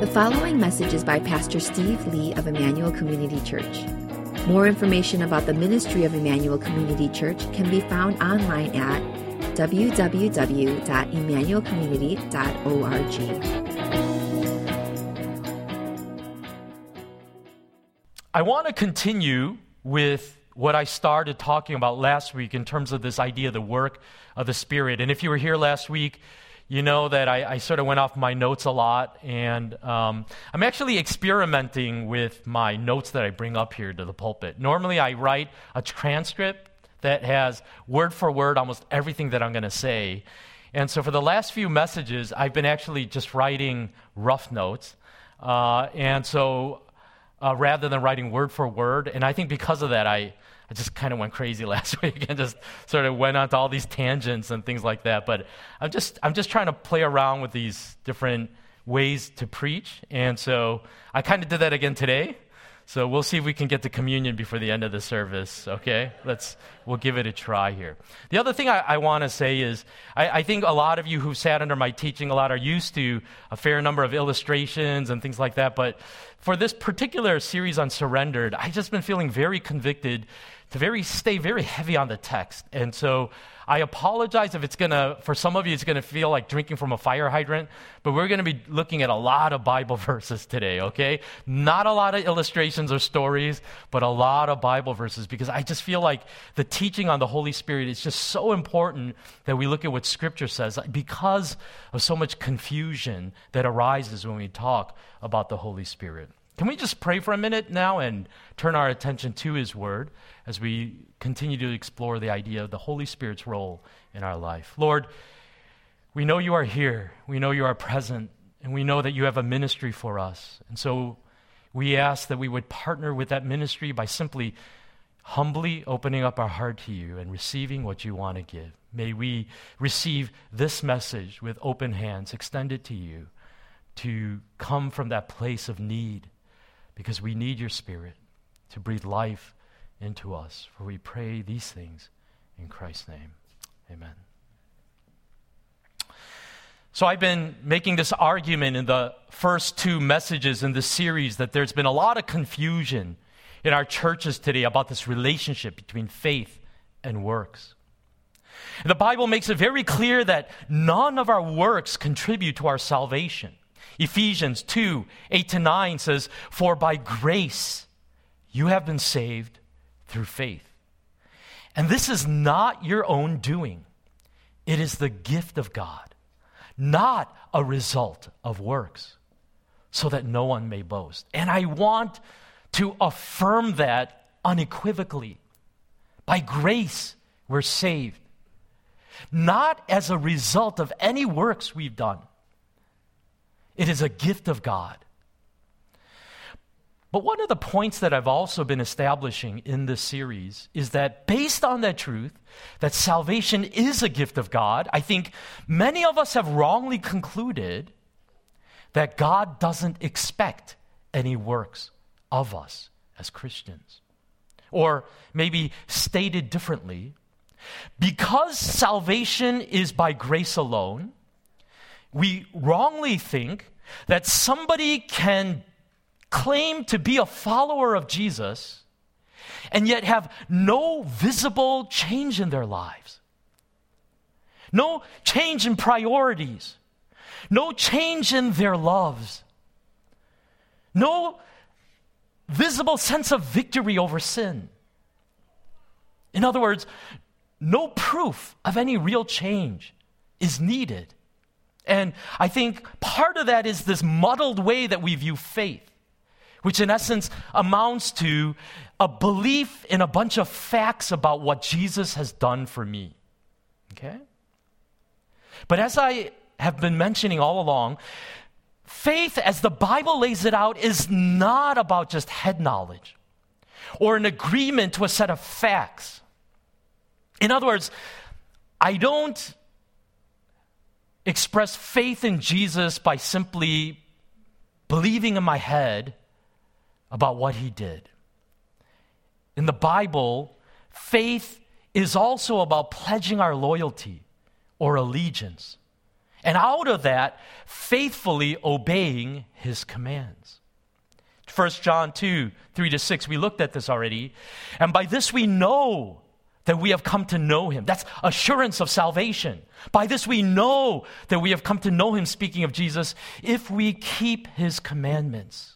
The following message is by Pastor Steve Lee of Emmanuel Community Church. More information about the ministry of Emmanuel Community Church can be found online at www.emmanuelcommunity.org. I want to continue with what I started talking about last week in terms of this idea of the work of the Spirit. And if you were here last week, you know that I, I, sort of went off my notes a lot, and um, I'm actually experimenting with my notes that I bring up here to the pulpit. Normally, I write a transcript that has word for word almost everything that I'm going to say. And so, for the last few messages, I've been actually just writing rough notes. Uh, and so, uh, rather than writing word for word, and I think because of that, I I just kind of went crazy last week and just sort of went on to all these tangents and things like that. But I'm just, I'm just trying to play around with these different ways to preach. And so I kind of did that again today. So we'll see if we can get to communion before the end of the service. Okay, let's we'll give it a try here. The other thing I, I want to say is I, I, think a lot of you who've sat under my teaching a lot are used to a fair number of illustrations and things like that. But for this particular series on surrendered, I've just been feeling very convicted to very stay very heavy on the text. And so I apologize if it's to, for some of you, it's to feel like drinking from a fire hydrant, but we're to be looking at a lot of Bible verses today, okay? Not a lot of illustrations or stories, but a lot of Bible verses because I just feel like the teaching on the Holy Spirit is just so important that we look at what Scripture says because of so much confusion that arises when we talk about the Holy Spirit. Can we just pray for a minute now and turn our attention to His Word as we continue to explore the idea of the Holy Spirit's role in our life? Lord, we know you are here, we know you are present, and we know that you have a ministry for us. And so we ask that we would partner with that ministry by simply humbly opening up our heart to you and receiving what you want to give. May we receive this message with open hands, extended to you, to come from that place of need because we need your Spirit to breathe life into us. For we pray these things in Christ's name. Amen. So, I've been making this argument in the first two messages in this series that there's been a lot of confusion in our churches today about this relationship between faith and works. The Bible makes it very clear that none of our works contribute to our salvation. Ephesians 2 8 to 9 says, For by grace you have been saved through faith. And this is not your own doing, it is the gift of God, not a result of works, so that no one may boast. And I want to affirm that unequivocally. By grace, we're saved, not as a result of any works we've done it is a gift of God. But one of the points that I've also been establishing in this series is that based on that truth, that salvation is a gift of God, I think many of us have wrongly concluded that God doesn't expect any works of us as Christians. Or maybe stated differently, because salvation is by grace alone, we wrongly think that somebody can claim to be a follower of Jesus and yet have no visible change in their lives, no change in priorities, no change in their loves, no visible sense of victory over sin. In other words, no proof of any real change is needed. And I think part of that is this muddled way that we view faith, which in essence amounts to a belief in a bunch of facts about what Jesus has done for me. Okay? But as I have been mentioning all along, faith, as the Bible lays it out, is not about just head knowledge or an agreement to a set of facts. In other words, I don't express faith in Jesus by simply believing in my head about what he did. In the Bible, faith is also about pledging our loyalty or allegiance And out of that, faithfully obeying his commands. 1 John 2, 3 to 6, we looked at this already. And by this we know that we have come to know him. That's assurance of salvation. By this we know that we have come to know him, speaking of Jesus, if we keep his commandments.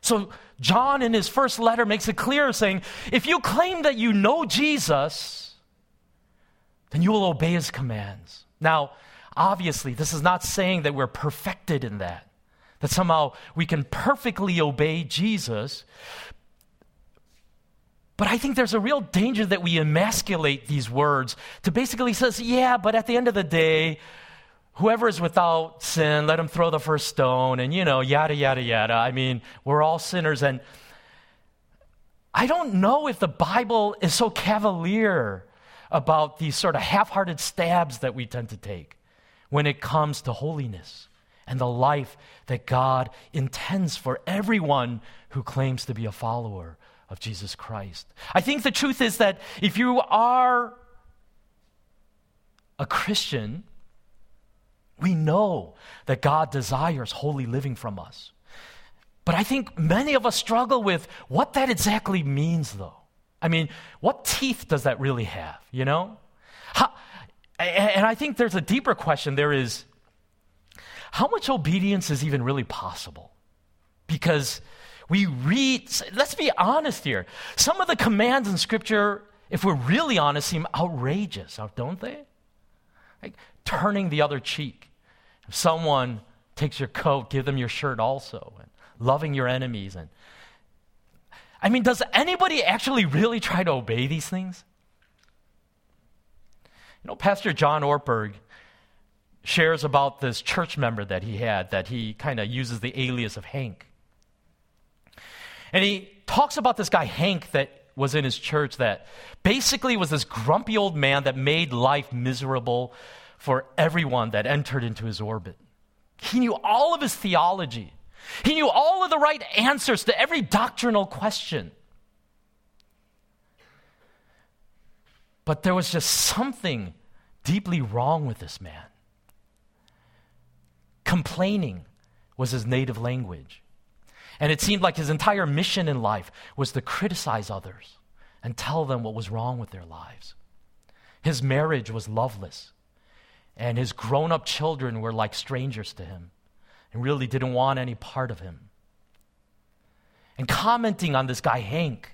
So, John in his first letter makes it clear saying, if you claim that you know Jesus, then you will obey his commands. Now, obviously, this is not saying that we're perfected in that, that somehow we can perfectly obey Jesus. But I think there's a real danger that we emasculate these words to basically says, yeah, but at the end of the day, whoever is without sin, let him throw the first stone, and you know, yada, yada, yada. I mean, we're all sinners. And I don't know if the Bible is so cavalier about these sort of half hearted stabs that we tend to take when it comes to holiness and the life that God intends for everyone who claims to be a follower of Jesus Christ. I think the truth is that if you are a Christian, we know that God desires holy living from us. But I think many of us struggle with what that exactly means, though. I mean, what teeth does that really have, you know? How, and I think there's a deeper question there is how much obedience is even really possible? Because we read, let's be honest here, some of the commands in Scripture, if we're really honest, seem outrageous, don't they? Like turning the other cheek if someone takes your coat, give them your shirt also. And loving your enemies. And I mean, does anybody actually really try to obey these things? You know, Pastor John Ortberg shares about this church member that he had that he kind of uses the alias of Hank. And he talks about this guy, Hank, that was in his church that basically was this grumpy old man that made life miserable for everyone that entered into his orbit. He knew all of his theology, he knew all of the right answers to every doctrinal question. But there was just something deeply wrong with this man. Complaining was his native language. And it seemed like his entire mission in life was to criticize others and tell them what was wrong with their lives. His marriage was loveless and his grown up children were like strangers to him and really didn't want any part of him. And commenting on this guy, Hank,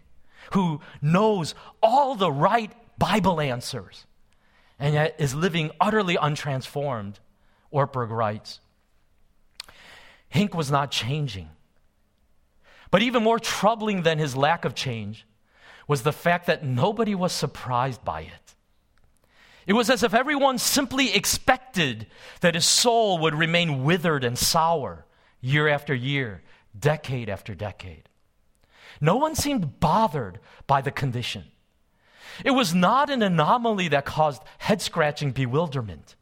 who knows all the right Bible answers and yet is living utterly untransformed, Ortberg writes. Hank was not changing. But even more troubling than his lack of change was the fact that nobody was surprised by it. It was as if everyone simply expected that his soul would remain withered and sour year after year, decade after decade. No one seemed bothered by the condition. It was not an anomaly that caused head scratching bewilderment.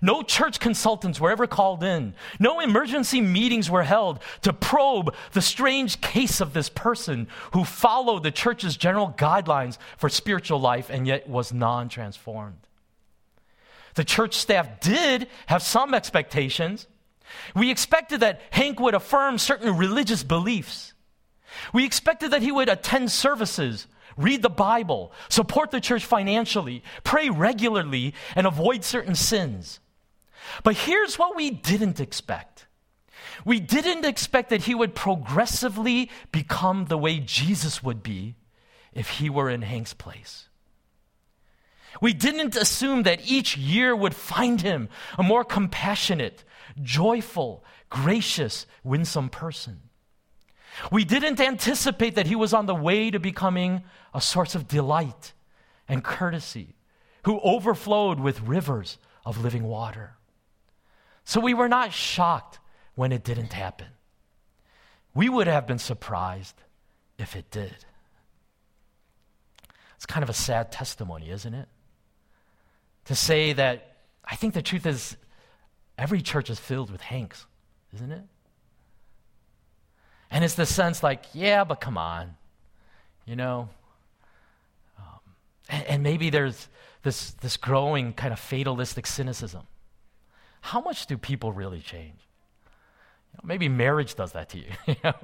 No church consultants were ever called in. No emergency meetings were held to probe the strange case of this person who followed the church's general guidelines for spiritual life and yet was non transformed. The church staff did have some expectations. We expected that Hank would affirm certain religious beliefs. We expected that he would attend services, read the Bible, support the church financially, pray regularly, and avoid certain sins. But here's what we didn't expect we didn't expect that he would progressively become the way Jesus would be if he were in Hank's place. We didn't assume that each year would find him a more compassionate, joyful, gracious, winsome person. We didn't anticipate that he was on the way to becoming a source of delight and courtesy, who overflowed with rivers of living water. So we were not shocked when it didn't happen. we would have been surprised if it did. It's kind of a sad testimony, isn't it? To say that I think the truth is every church is filled with Hanks, isn't it? And it's the sense like, yeah, but come on, you know? Um, and, and maybe there's this, this growing kind of fatalistic cynicism. How much do people really change? You know, maybe marriage does that to you. you know?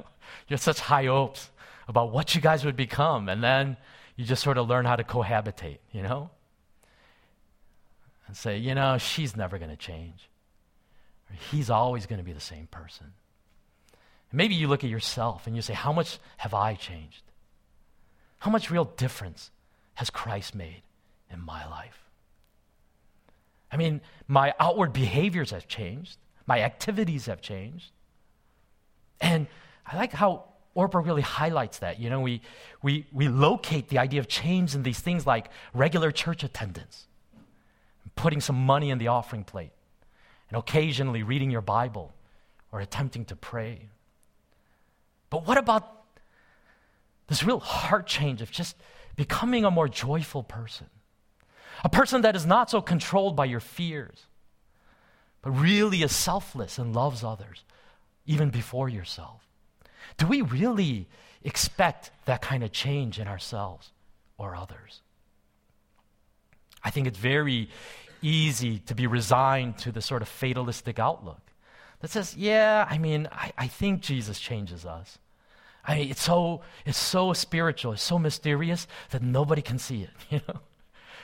You have such high hopes about what you guys would become, and then you just sort of learn how to cohabitate, you know? And say, you know, she's never going to change. Or he's always going to be the same person. And maybe you look at yourself and you say, how much have I changed? How much real difference has Christ made in my life? I mean, my outward behaviors have changed, my activities have changed. And I like how Ortberg really highlights that. You know, we, we, we locate the idea of change in these things like regular church attendance, putting some money in the offering plate, and occasionally reading your Bible or attempting to pray. But what about this real heart change of just becoming a more joyful person? A person that is not so controlled by your fears, but really is selfless and loves others, even before yourself. Do we really expect that kind of change in ourselves or others? I think it's very easy to be resigned to the sort of fatalistic outlook that says, yeah, I mean, I, I think Jesus changes us. I mean, it's so, it's so spiritual, it's so mysterious that nobody can see it, you know?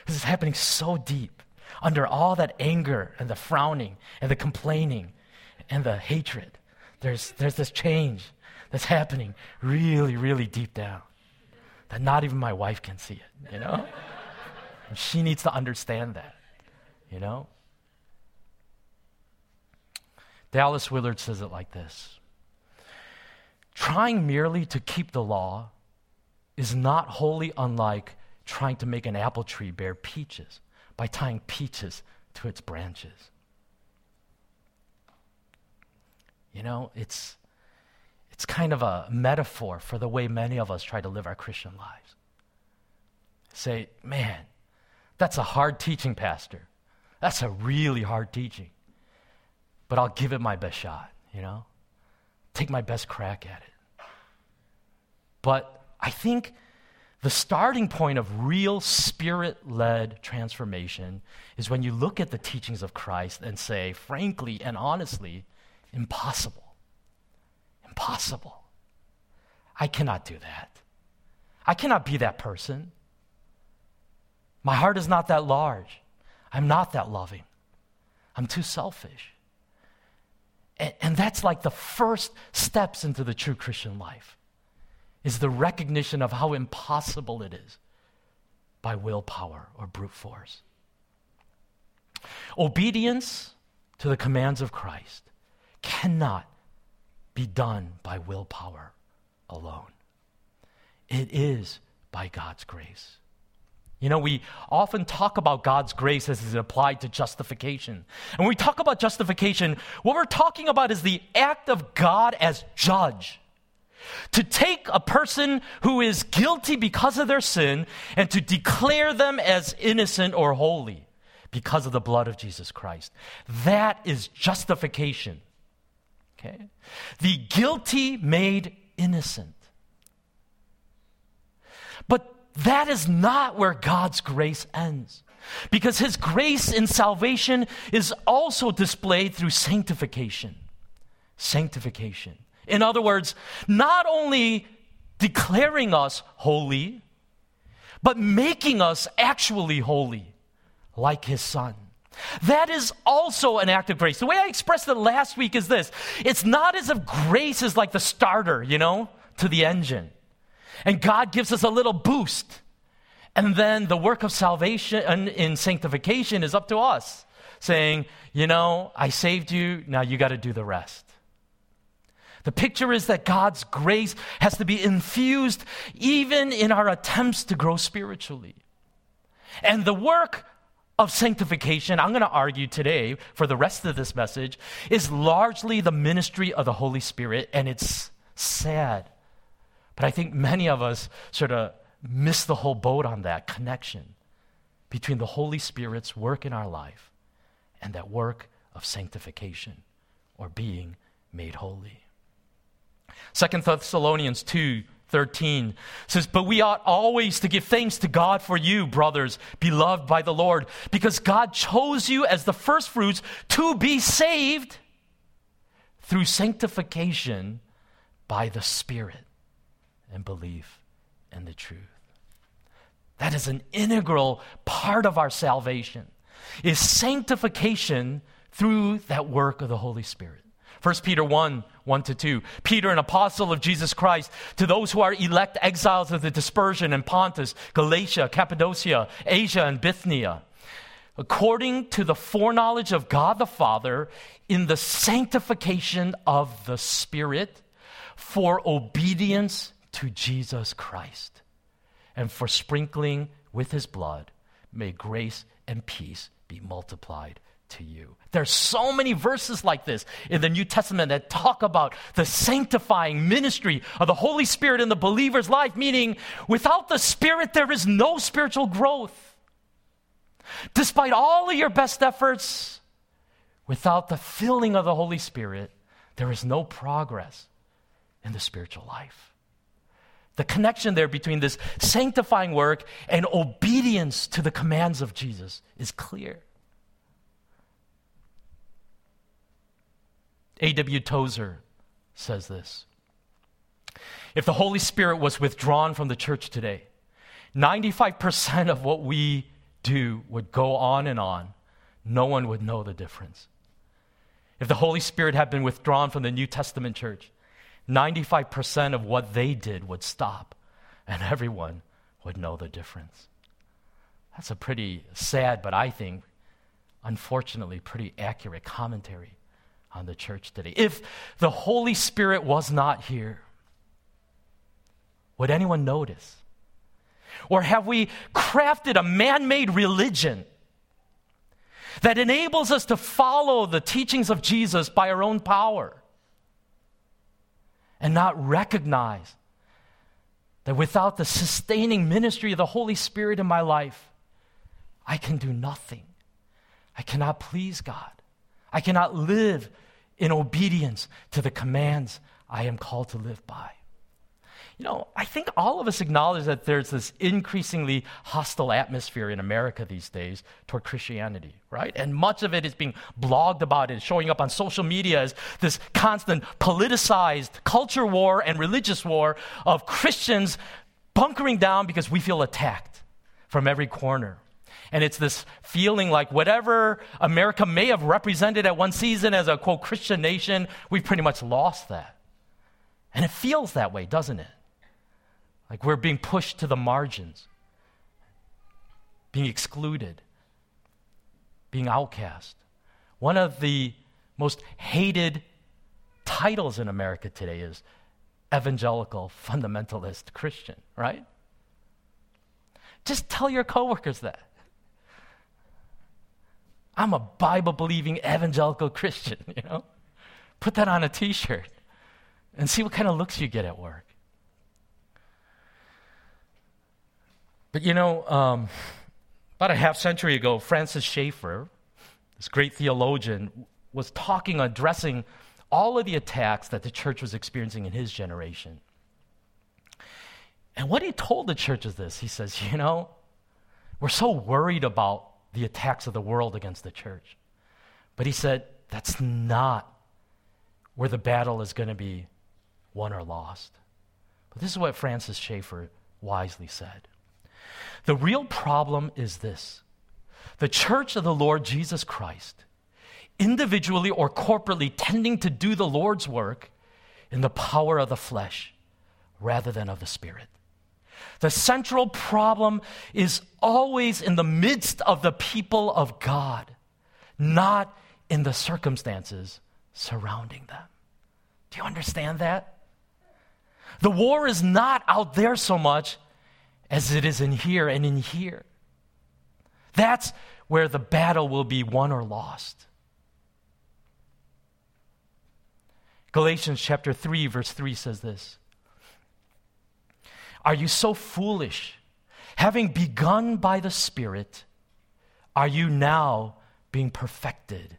This is happening so deep under all that anger and the frowning and the complaining and the hatred. There's, there's this change that's happening really, really deep down that not even my wife can see it, you know? she needs to understand that, you know? Dallas Willard says it like this Trying merely to keep the law is not wholly unlike trying to make an apple tree bear peaches by tying peaches to its branches. You know, it's, it's kind of a metaphor for the way many of us try to live our Christian lives. Say, man, that's a hard teaching, Pastor. That's a really hard teaching. But I'll give it my best shot, you know? Take my best crack at it. But I think the starting point of real spirit led transformation is when you look at the teachings of Christ and say, frankly and honestly, impossible. Impossible. I cannot do that. I cannot be that person. My heart is not that large. I'm not that loving. I'm too selfish. And, and that's like the first steps into the true Christian life is the recognition of how impossible it is by willpower or brute force. Obedience to the commands of Christ cannot be done by willpower alone. It is by God's grace. You know, we often talk about God's grace as is applied to justification. And when we talk about justification, what we're talking about is the act of God as judge to take a person who is guilty because of their sin and to declare them as innocent or holy because of the blood of Jesus Christ. That is justification. Okay? The guilty made innocent. But that is not where God's grace ends. Because his grace in salvation is also displayed through sanctification. Sanctification. In other words, not only declaring us holy, but making us actually holy, like his son. That is also an act of grace. The way I expressed it last week is this it's not as if grace is like the starter, you know, to the engine. And God gives us a little boost. And then the work of salvation in sanctification is up to us, saying, you know, I saved you, now you got to do the rest. The picture is that God's grace has to be infused even in our attempts to grow spiritually. And the work of sanctification, I'm going to argue today for the rest of this message, is largely the ministry of the Holy Spirit, and it's Sad. But I think many of us sort of miss the whole boat on that connection between the Holy Spirit's work in our life and that work of sanctification or being made holy. Second Thessalonians 2 13 says, But we ought always to give thanks to God for you, brothers, beloved by the Lord, because God chose you as the firstfruits to be saved through sanctification by the Spirit and belief in the truth. That is an integral part of our salvation, is sanctification through that work of the Holy Spirit. 1 Peter 1 1 to 2. Peter, an apostle of Jesus Christ, to those who are elect exiles of the dispersion in Pontus, Galatia, Cappadocia, Asia, and Bithynia, according to the foreknowledge of God the Father, in the sanctification of the Spirit, for obedience to Jesus Christ, and for sprinkling with his blood, may grace and peace be multiplied to you. There's so many verses like this in the New Testament that talk about the sanctifying ministry of the Holy Spirit in the believer's life, meaning without the Spirit, there is no spiritual growth. Despite all of your best efforts, without the filling of the Holy Spirit, there is no progress in the spiritual life. The connection there between this sanctifying work and obedience to the commands of Jesus is clear. A.W. Tozer says this If the Holy Spirit was withdrawn from the church today, 95% of what we do would go on and on. No one would know the difference. If the Holy Spirit had been withdrawn from the New Testament church, 95% of what they did would stop, and everyone would know the difference. That's a pretty sad, but I think, unfortunately, pretty accurate commentary on the church today. If the Holy Spirit was not here, would anyone notice? Or have we crafted a man made religion that enables us to follow the teachings of Jesus by our own power and not recognize that without the sustaining ministry of the Holy Spirit in my life, I can do nothing? I cannot please God. I cannot live in obedience to the commands I am called to live by. You know, I think all of us acknowledge that there's this increasingly hostile atmosphere in America these days toward Christianity, right? And much of it is being blogged about and showing up on social media as this constant politicized culture war and religious war of Christians bunkering down because we feel attacked from every corner. And it's this feeling like whatever America may have represented at one season as a quote Christian nation, we've pretty much lost that. And it feels that way, doesn't it? Like we're being pushed to the margins, being excluded, being outcast. One of the most hated titles in America today is evangelical fundamentalist Christian, right? Just tell your coworkers that. I'm a Bible believing evangelical Christian, you know? Put that on a t shirt and see what kind of looks you get at work. But you know, um, about a half century ago, Francis Schaeffer, this great theologian, was talking, addressing all of the attacks that the church was experiencing in his generation. And what he told the church is this he says, You know, we're so worried about the attacks of the world against the church. But he said, that's not where the battle is going to be won or lost. But this is what Francis Schaeffer wisely said. The real problem is this the church of the Lord Jesus Christ, individually or corporately tending to do the Lord's work in the power of the flesh rather than of the Spirit. The central problem is always in the midst of the people of God, not in the circumstances surrounding them. Do you understand that? The war is not out there so much as it is in here and in here. That's where the battle will be won or lost. Galatians chapter 3, verse 3 says this Are you so foolish? Having begun by the Spirit, are you now being perfected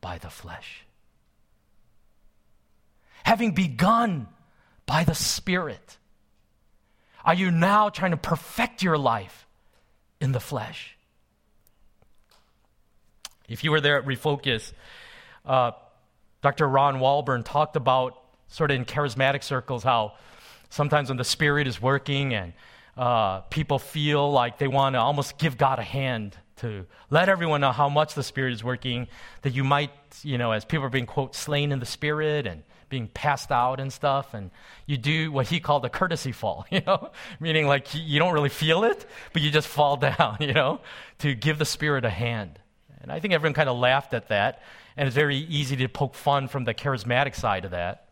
by the flesh? Having begun by the Spirit, are you now trying to perfect your life in the flesh? If you were there at Refocus, uh, Dr. Ron Walborn talked about, sort of in charismatic circles, how sometimes when the Spirit is working and uh, people feel like they want to almost give God a hand to let everyone know how much the Spirit is working, that you might, you know, as people are being, quote, slain in the Spirit and being passed out and stuff, and you do what he called a courtesy fall, you know, meaning like you don't really feel it, but you just fall down, you know, to give the Spirit a hand. And I think everyone kind of laughed at that, and it's very easy to poke fun from the charismatic side of that.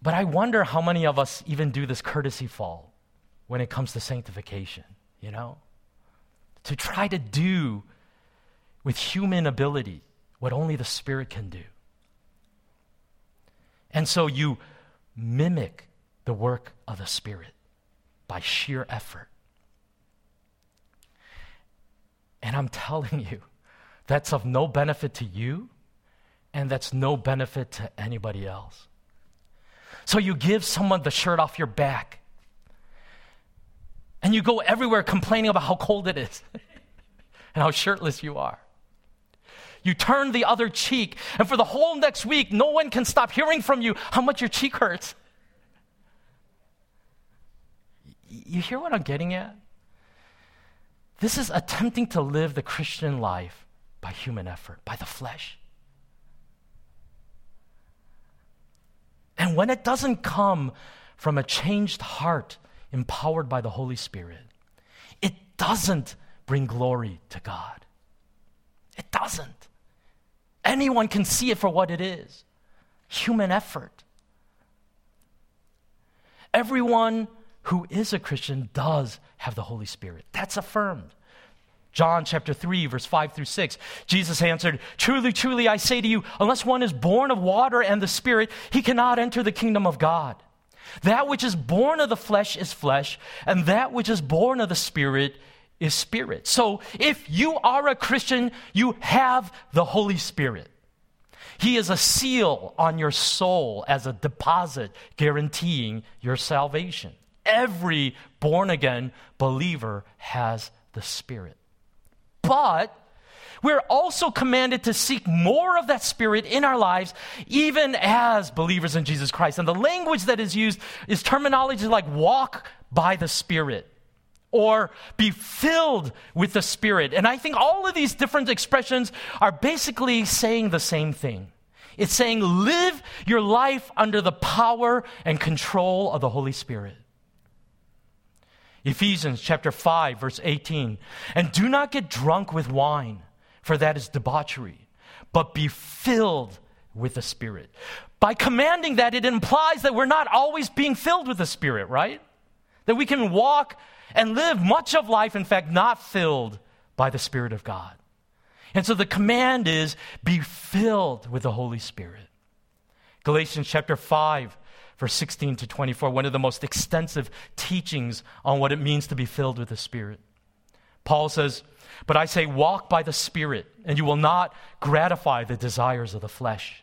But I wonder how many of us even do this courtesy fall when it comes to sanctification, you know? To try to do with human ability what only the Spirit can do. And so you mimic the work of the Spirit by sheer effort. And I'm telling you, that's of no benefit to you, and that's no benefit to anybody else. So you give someone the shirt off your back. And you go everywhere complaining about how cold it is and how shirtless you are. You turn the other cheek, and for the whole next week, no one can stop hearing from you how much your cheek hurts. You hear what I'm getting at? This is attempting to live the Christian life by human effort, by the flesh. And when it doesn't come from a changed heart empowered by the Holy Spirit, it doesn't bring glory to God. It doesn't. Anyone can see it for what it is human effort. Everyone who is a Christian does have the Holy Spirit. That's affirmed. John chapter 3, verse 5 through 6. Jesus answered, Truly, truly, I say to you, unless one is born of water and the Spirit, he cannot enter the kingdom of God. That which is born of the flesh is flesh, and that which is born of the Spirit is spirit. So if you are a Christian, you have the Holy Spirit. He is a seal on your soul as a deposit guaranteeing your salvation. Every born again believer has the Spirit. But we're also commanded to seek more of that spirit in our lives, even as believers in Jesus Christ. And the language that is used is terminology like walk by the spirit or be filled with the spirit. And I think all of these different expressions are basically saying the same thing. It's saying live your life under the power and control of the Holy Spirit. Ephesians chapter 5 verse 18. And do not get drunk with wine, for that is debauchery, but be filled with the Spirit. By commanding that, it implies that we're not always being filled with the Spirit, right? That we can walk and live much of life, in fact, not filled by the Spirit of God. And so the command is be filled with the Holy Spirit. Galatians chapter 5 verse 16 to 24, one of the most extensive teachings on what it means to be filled with the Spirit. Paul says, But I say, walk by the Spirit, and you will not gratify the desires of the flesh.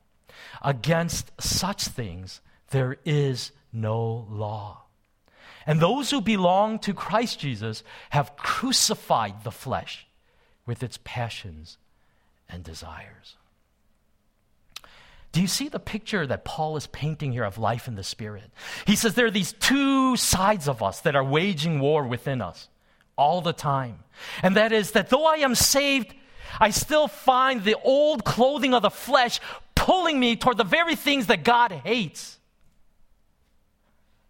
Against such things, there is no law. And those who belong to Christ Jesus have crucified the flesh with its passions and desires. Do you see the picture that Paul is painting here of life in the Spirit? He says there are these two sides of us that are waging war within us all the time. And that is that though I am saved, I still find the old clothing of the flesh pulling me toward the very things that God hates.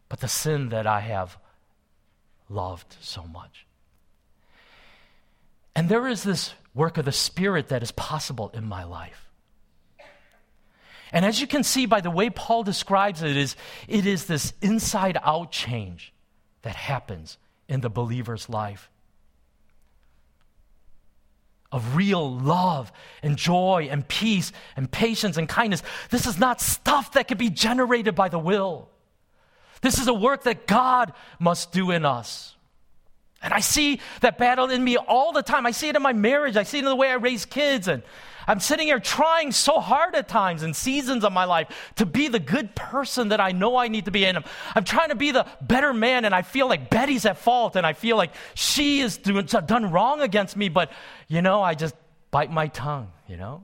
But the sin that I have loved so much. And there is this work of the Spirit that is possible in my life. And as you can see by the way Paul describes it, is it is this inside out change that happens in the believer's life. Of real love and joy and peace and patience and kindness. This is not stuff that can be generated by the will. This is a work that God must do in us. And I see that battle in me all the time. I see it in my marriage. I see it in the way I raise kids. And I'm sitting here trying so hard at times and seasons of my life to be the good person that I know I need to be. And I'm, I'm trying to be the better man, and I feel like Betty's at fault, and I feel like she is doing, done wrong against me, but, you know, I just bite my tongue, you know?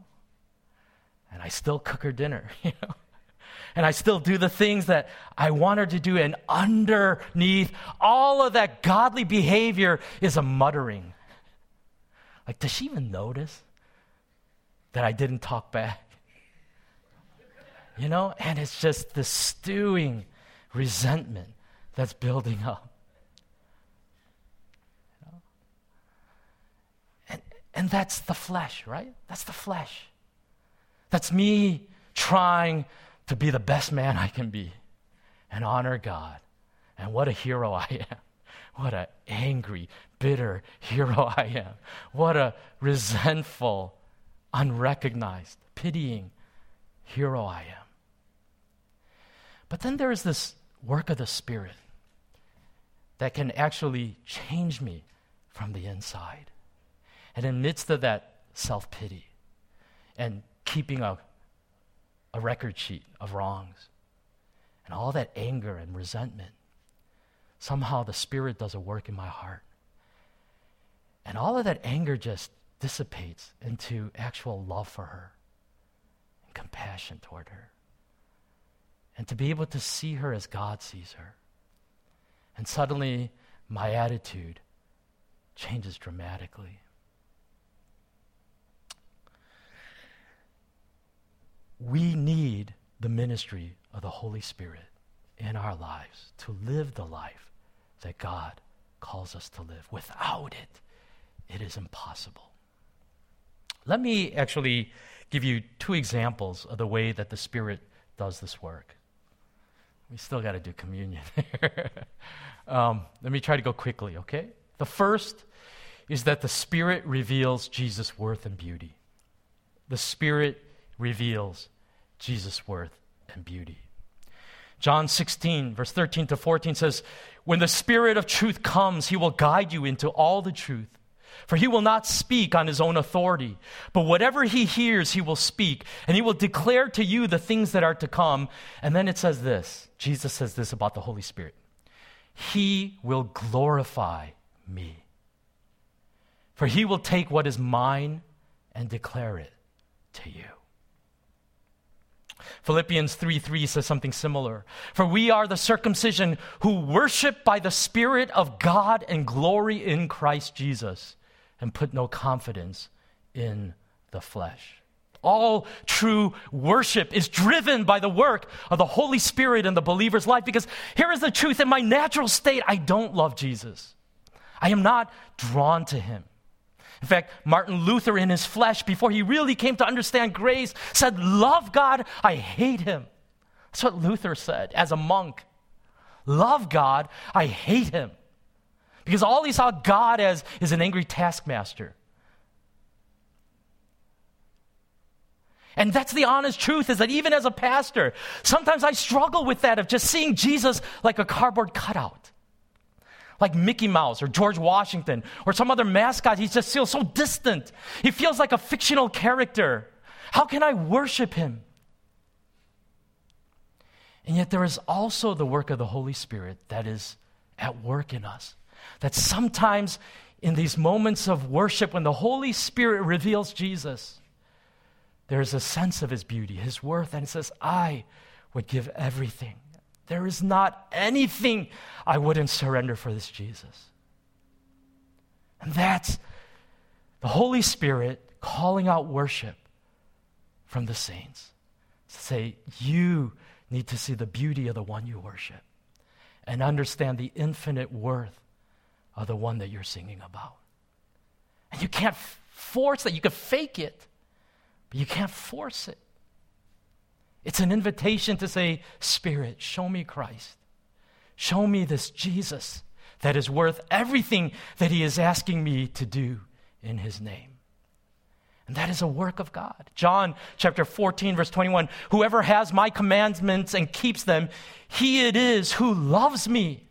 And I still cook her dinner, you know? And I still do the things that I want her to do. And underneath all of that godly behavior is a muttering. Like, does she even notice? that I didn't talk back. You know, and it's just the stewing resentment that's building up. And, and that's the flesh, right? That's the flesh. That's me trying to be the best man I can be and honor God. And what a hero I am. What an angry, bitter hero I am. What a resentful, unrecognized, pitying hero I am. But then there is this work of the Spirit that can actually change me from the inside. And in the midst of that self pity and keeping a, a record sheet of wrongs and all that anger and resentment, somehow the Spirit does a work in my heart. And all of that anger just dissipates into actual love for her and compassion toward her. And to be able to see her as God sees her. And suddenly, my attitude changes dramatically. We need the ministry of the Holy Spirit in our lives to live the life that God calls us to live. Without it, it is impossible. Let me actually give you two examples of the way that the Spirit does this work. We still got to do communion. um, let me try to go quickly, okay? The first is that the Spirit reveals Jesus' worth and beauty. The Spirit reveals Jesus' worth and beauty. John 16, verse 13 to 14 says, When the Spirit of truth comes, he will guide you into all the truth. For he will not speak on his own authority, but whatever he hears, he will speak, and he will declare to you the things that are to come. And then it says this Jesus says this about the Holy Spirit He will glorify me. For he will take what is mine and declare it to you. Philippians 3 3 says something similar. For we are the circumcision who worship by the Spirit of God and glory in Christ Jesus and put no confidence in the flesh. All true worship is driven by the work of the Holy Spirit in the believer's life because here is the truth in my natural state, I don't love Jesus. I am not drawn to him. In fact, Martin Luther, in his flesh, before he really came to understand grace, said, Love God, I hate him. That's what Luther said as a monk. Love God, I hate him. Because all he saw God as is an angry taskmaster. And that's the honest truth is that even as a pastor, sometimes I struggle with that of just seeing Jesus like a cardboard cutout. Like Mickey Mouse or George Washington or some other mascot, he just feels so distant. He feels like a fictional character. How can I worship Him? And yet, there is also the work of the Holy Spirit that is at work in us. That sometimes, in these moments of worship, when the Holy Spirit reveals Jesus, there is a sense of His beauty, His worth, and it says, I would give everything. There is not anything I wouldn't surrender for this Jesus. And that's the Holy Spirit calling out worship from the saints to say, You need to see the beauty of the one you worship and understand the infinite worth of the one that you're singing about. And you can't force that. You can fake it, but you can't force it. It's an invitation to say, Spirit, show me Christ. Show me this Jesus that is worth everything that He is asking me to do in His name. And that is a work of God. John chapter 14, verse 21 Whoever has my commandments and keeps them, he it is who loves me.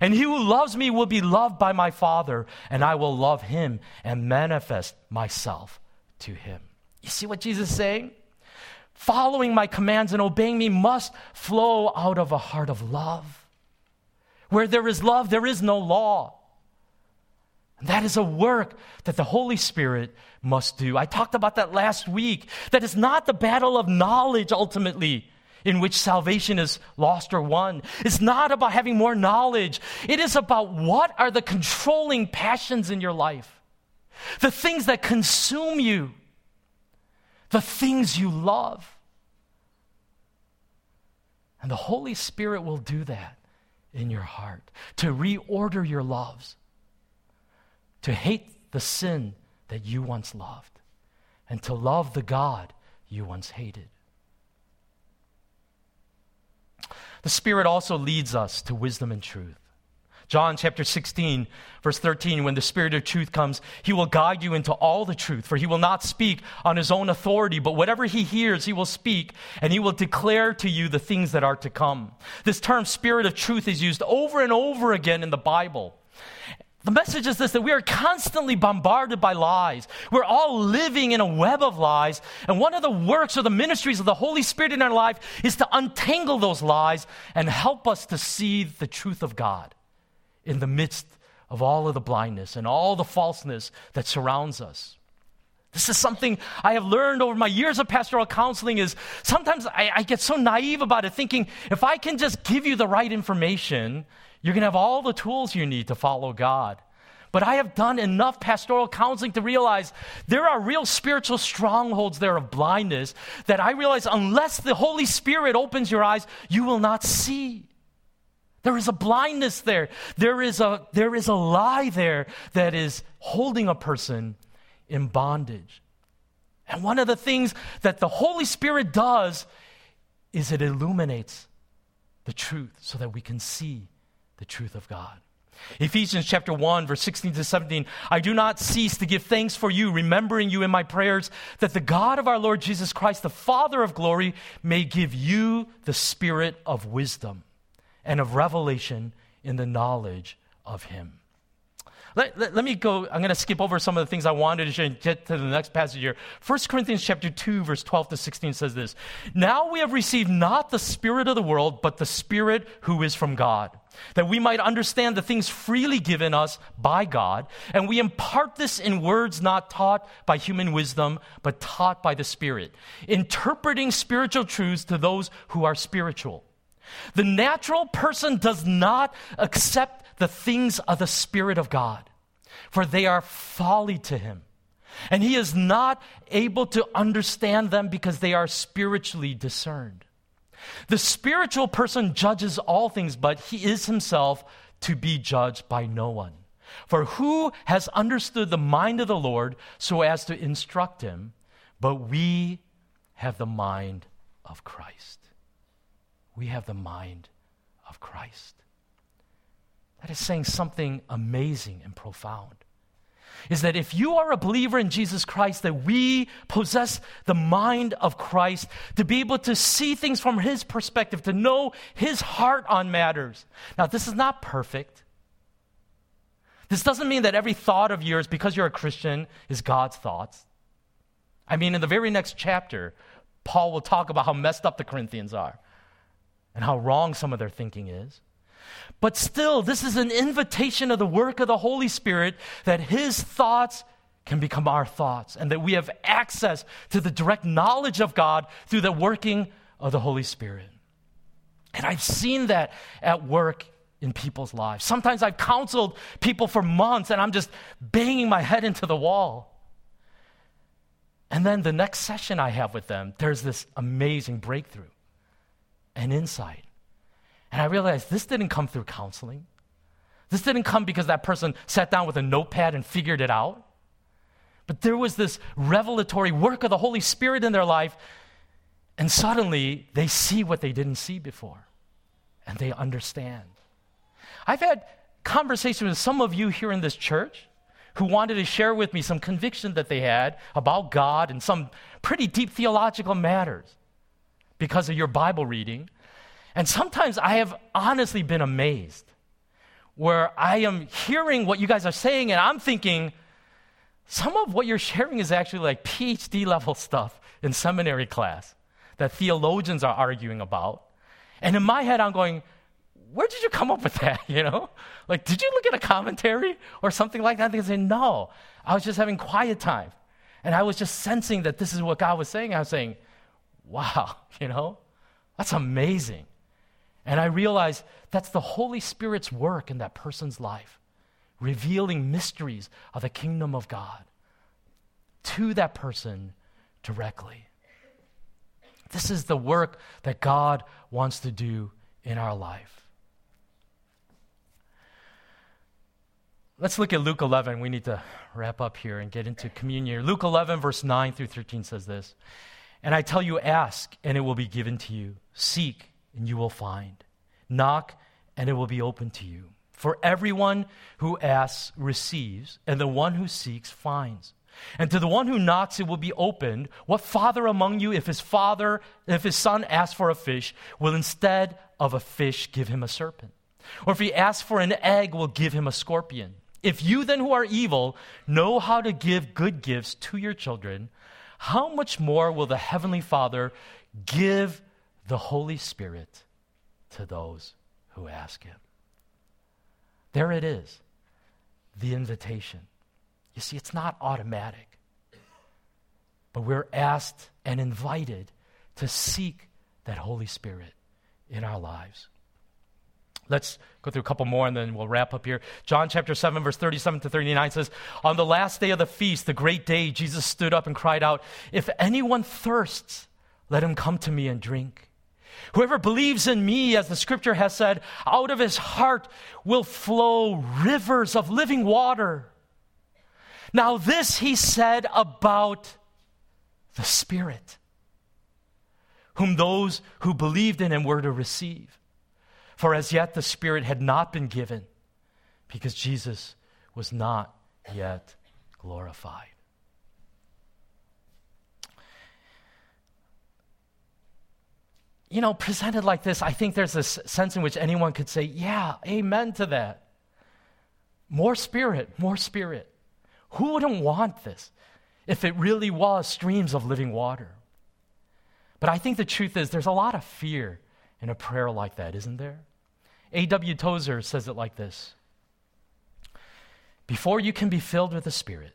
And he who loves me will be loved by my Father, and I will love him and manifest myself to him. You see what Jesus is saying? Following my commands and obeying me must flow out of a heart of love. Where there is love, there is no law. And that is a work that the Holy Spirit must do. I talked about that last week. That is not the battle of knowledge ultimately in which salvation is lost or won. It's not about having more knowledge. It is about what are the controlling passions in your life, the things that consume you, the things you love. And the Holy Spirit will do that in your heart to reorder your loves to hate the sin that you once loved, and to love the God you once hated. The Spirit also leads us to wisdom and truth. John chapter 16, verse 13, when the Spirit of truth comes, he will guide you into all the truth, for he will not speak on his own authority, but whatever he hears, he will speak, and he will declare to you the things that are to come. This term, Spirit of truth, is used over and over again in the Bible. The message is this that we are constantly bombarded by lies. We're all living in a web of lies. And one of the works or the ministries of the Holy Spirit in our life is to untangle those lies and help us to see the truth of God in the midst of all of the blindness and all the falseness that surrounds us. This is something I have learned over my years of pastoral counseling is sometimes I, I get so naive about it thinking if I can just give you the right information, you're going to have all the tools you need to follow God. But I have done enough pastoral counseling to realize there are real spiritual strongholds there of blindness that I realize unless the Holy Spirit opens your eyes, you will not see. There is a blindness there. There is a, there is a lie there that is holding a person in bondage. And one of the things that the Holy Spirit does is it illuminates the truth so that we can see the truth of God. Ephesians chapter 1, verse 16 to 17. I do not cease to give thanks for you, remembering you in my prayers, that the God of our Lord Jesus Christ, the Father of glory, may give you the spirit of wisdom and of revelation in the knowledge of him. Let, let, let, me go. I'm going to skip over some of the things I wanted to share and get to the next passage here. 1 Corinthians chapter 2, verse 12 to 16 says this Now we have received not the Spirit of the world, but the Spirit who is from God, that we might understand the things freely given us by God. And we impart this in words not taught by human wisdom, but taught by the Spirit, interpreting spiritual truths to those who are spiritual. The natural person does not accept the things of the Spirit of God, for they are folly to him. And he is not able to understand them because they are spiritually discerned. The spiritual person judges all things, but he is himself to be judged by no one. For who has understood the mind of the Lord so as to instruct him? But we have the mind of Christ. We have the mind of Christ. That is saying something amazing and profound. Is that if you are a believer in Jesus Christ, that we possess the mind of Christ to be able to see things from His perspective, to know His heart on matters. Now, this is not perfect. This doesn't mean that every thought of yours, because you're a Christian, is God's thoughts. I mean, in the very next chapter, Paul will talk about how messed up the Corinthians are and how wrong some of their thinking is. But still, this is an invitation of the work of the Holy Spirit that his thoughts can become our thoughts and that we have access to the direct knowledge of God through the working of the Holy Spirit. And I've seen that at work in people's lives. Sometimes I've counseled people for months and I'm just banging my head into the wall. And then the next session I have with them, there's this amazing breakthrough and insight. And I realized this didn't come through counseling. This didn't come because that person sat down with a notepad and figured it out. But there was this revelatory work of the Holy Spirit in their life, and suddenly they see what they didn't see before, and they understand. I've had conversations with some of you here in this church who wanted to share with me some conviction that they had about God and some pretty deep theological matters because of your Bible reading. And sometimes I have honestly been amazed where I am hearing what you guys are saying and I'm thinking, some of what you're sharing is actually like PhD level stuff in seminary class that theologians are arguing about. And in my head, I'm going, where did you come up with that? You know, like, did you look at a commentary or something like that? And they say, no, I was just having quiet time. And I was just sensing that this is what God was saying. I was saying, wow, you know, that's amazing. And I realize that's the Holy Spirit's work in that person's life, revealing mysteries of the kingdom of God to that person directly. This is the work that God wants to do in our life. Let's look at Luke 11. We need to wrap up here and get into communion. Luke 11, verse 9 through 13 says this And I tell you, ask, and it will be given to you. Seek, and you will find. Knock, and it will be open to you. For everyone who asks receives, and the one who seeks finds. And to the one who knocks, it will be opened. What father among you, if his father, if his son asks for a fish, will instead of a fish give him a serpent? Or if he asks for an egg, will give him a scorpion? If you then who are evil know how to give good gifts to your children, how much more will the Heavenly Father give the Holy Spirit to those who ask Him? There it is, the invitation. You see, it's not automatic, but we're asked and invited to seek that Holy Spirit in our lives. Let's go through a couple more and then we'll wrap up here. John chapter 7, verse 37 to 39 says, On the last day of the feast, the great day, Jesus stood up and cried out, If anyone thirsts, let him come to me and drink. Whoever believes in me, as the scripture has said, out of his heart will flow rivers of living water. Now, this he said about the Spirit, whom those who believed in him were to receive. For as yet the Spirit had not been given because Jesus was not yet glorified. You know, presented like this, I think there's a sense in which anyone could say, Yeah, amen to that. More Spirit, more Spirit. Who wouldn't want this if it really was streams of living water? But I think the truth is, there's a lot of fear in a prayer like that, isn't there? A.W. Tozer says it like this Before you can be filled with the Spirit,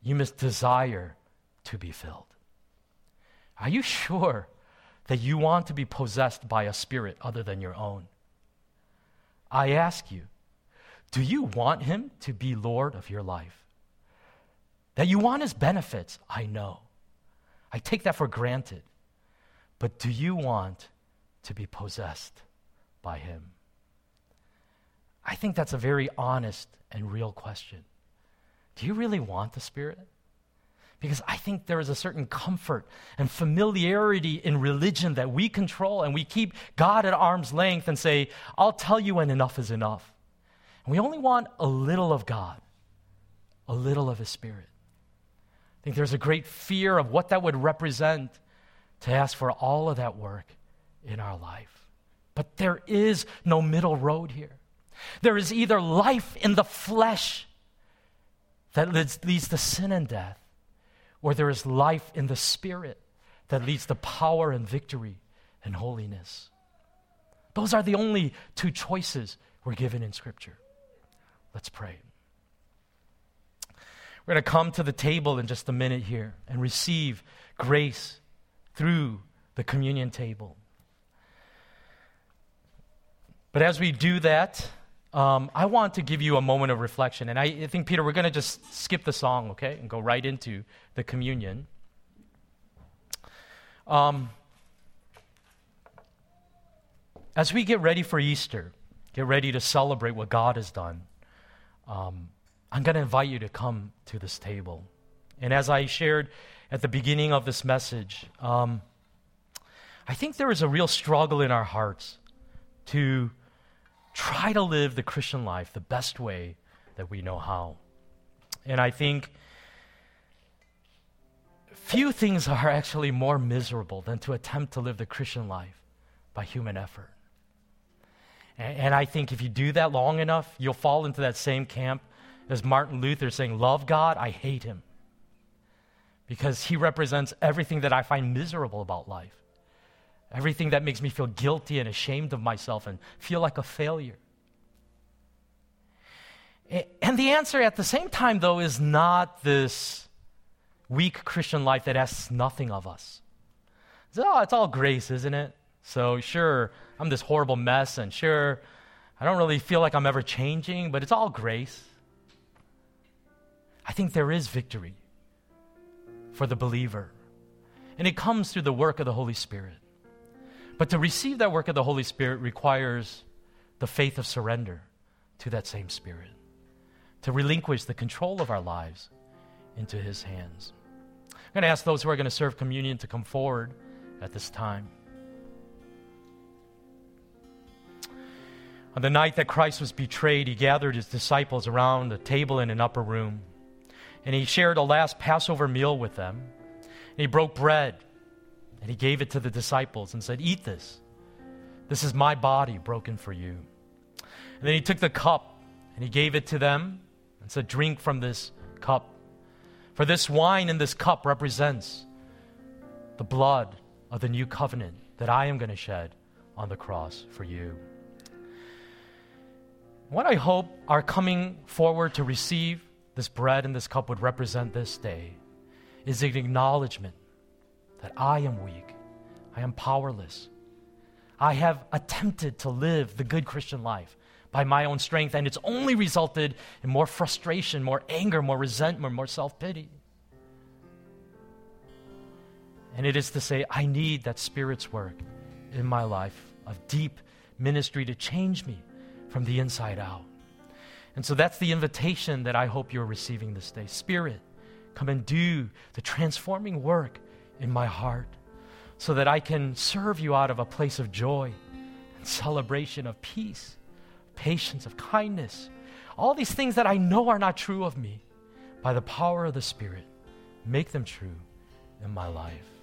you must desire to be filled. Are you sure that you want to be possessed by a spirit other than your own? I ask you, do you want Him to be Lord of your life? That you want His benefits, I know. I take that for granted. But do you want to be possessed by Him? I think that's a very honest and real question. Do you really want the Spirit? Because I think there is a certain comfort and familiarity in religion that we control and we keep God at arm's length and say, I'll tell you when enough is enough. And we only want a little of God, a little of His Spirit. I think there's a great fear of what that would represent to ask for all of that work in our life. But there is no middle road here. There is either life in the flesh that leads, leads to sin and death, or there is life in the Spirit that leads to power and victory and holiness. Those are the only two choices we're given in Scripture. Let's pray. We're going to come to the table in just a minute here and receive grace through the communion table. But as we do that, um, I want to give you a moment of reflection. And I, think, Peter, we're going to just skip the song, okay, and go right into the communion. Um, as we get ready for Easter, get ready to celebrate what God has done, um, I'm going to invite you to come to this table. And as I shared at the beginning of this message, um, I think there is a real struggle in our hearts to try to live the Christian life the best way that we know how. And I think few things are actually more miserable than to attempt to live the Christian life by human effort. And, and I think if you do that long enough, you'll fall into that same camp as Martin Luther saying, Love God, I hate him. Because he represents everything that I find miserable about life everything that makes me feel guilty and ashamed of myself and feel like a failure. And the answer at the same time, though, is not this weak Christian life that asks nothing of us. It's, oh, it's all grace, isn't it? So, sure, I'm this horrible mess, and sure, I don't really feel like I'm ever changing, but it's all grace. I think there is victory for the believer, and it comes through the work of the Holy Spirit. But to receive that work of the Holy Spirit requires the faith of surrender to that same Spirit, to relinquish the control of our lives into His hands. I'm going to ask those who are going to serve communion to come forward at this time. On the night that Christ was betrayed, he gathered his disciples around a table in an upper room. And he shared a last Passover meal with them. And he broke bread and he gave it to the disciples and said, Eat this. This is my body broken for you. And then he took the cup and he gave it to them and said, Drink from this cup. For this wine in this cup represents the blood of the new covenant that I am going to shed on the cross for you. What I hope our coming forward to receive this bread and this cup would represent this day is an acknowledgement that I am weak, I am powerless. I have attempted to live the good Christian life by my own strength, and it's only resulted in more frustration, more anger, more resentment, more self pity. And it is to say, I need that Spirit's work in my life of deep ministry to change me from the inside out. And so that's the invitation that I hope you're receiving this day. Spirit, come and do the transforming work in my heart so that I can serve you out of a place of joy and celebration of peace, patience, of kindness. All these things that I know are not true of me, by the power of the Spirit, make them true in my life.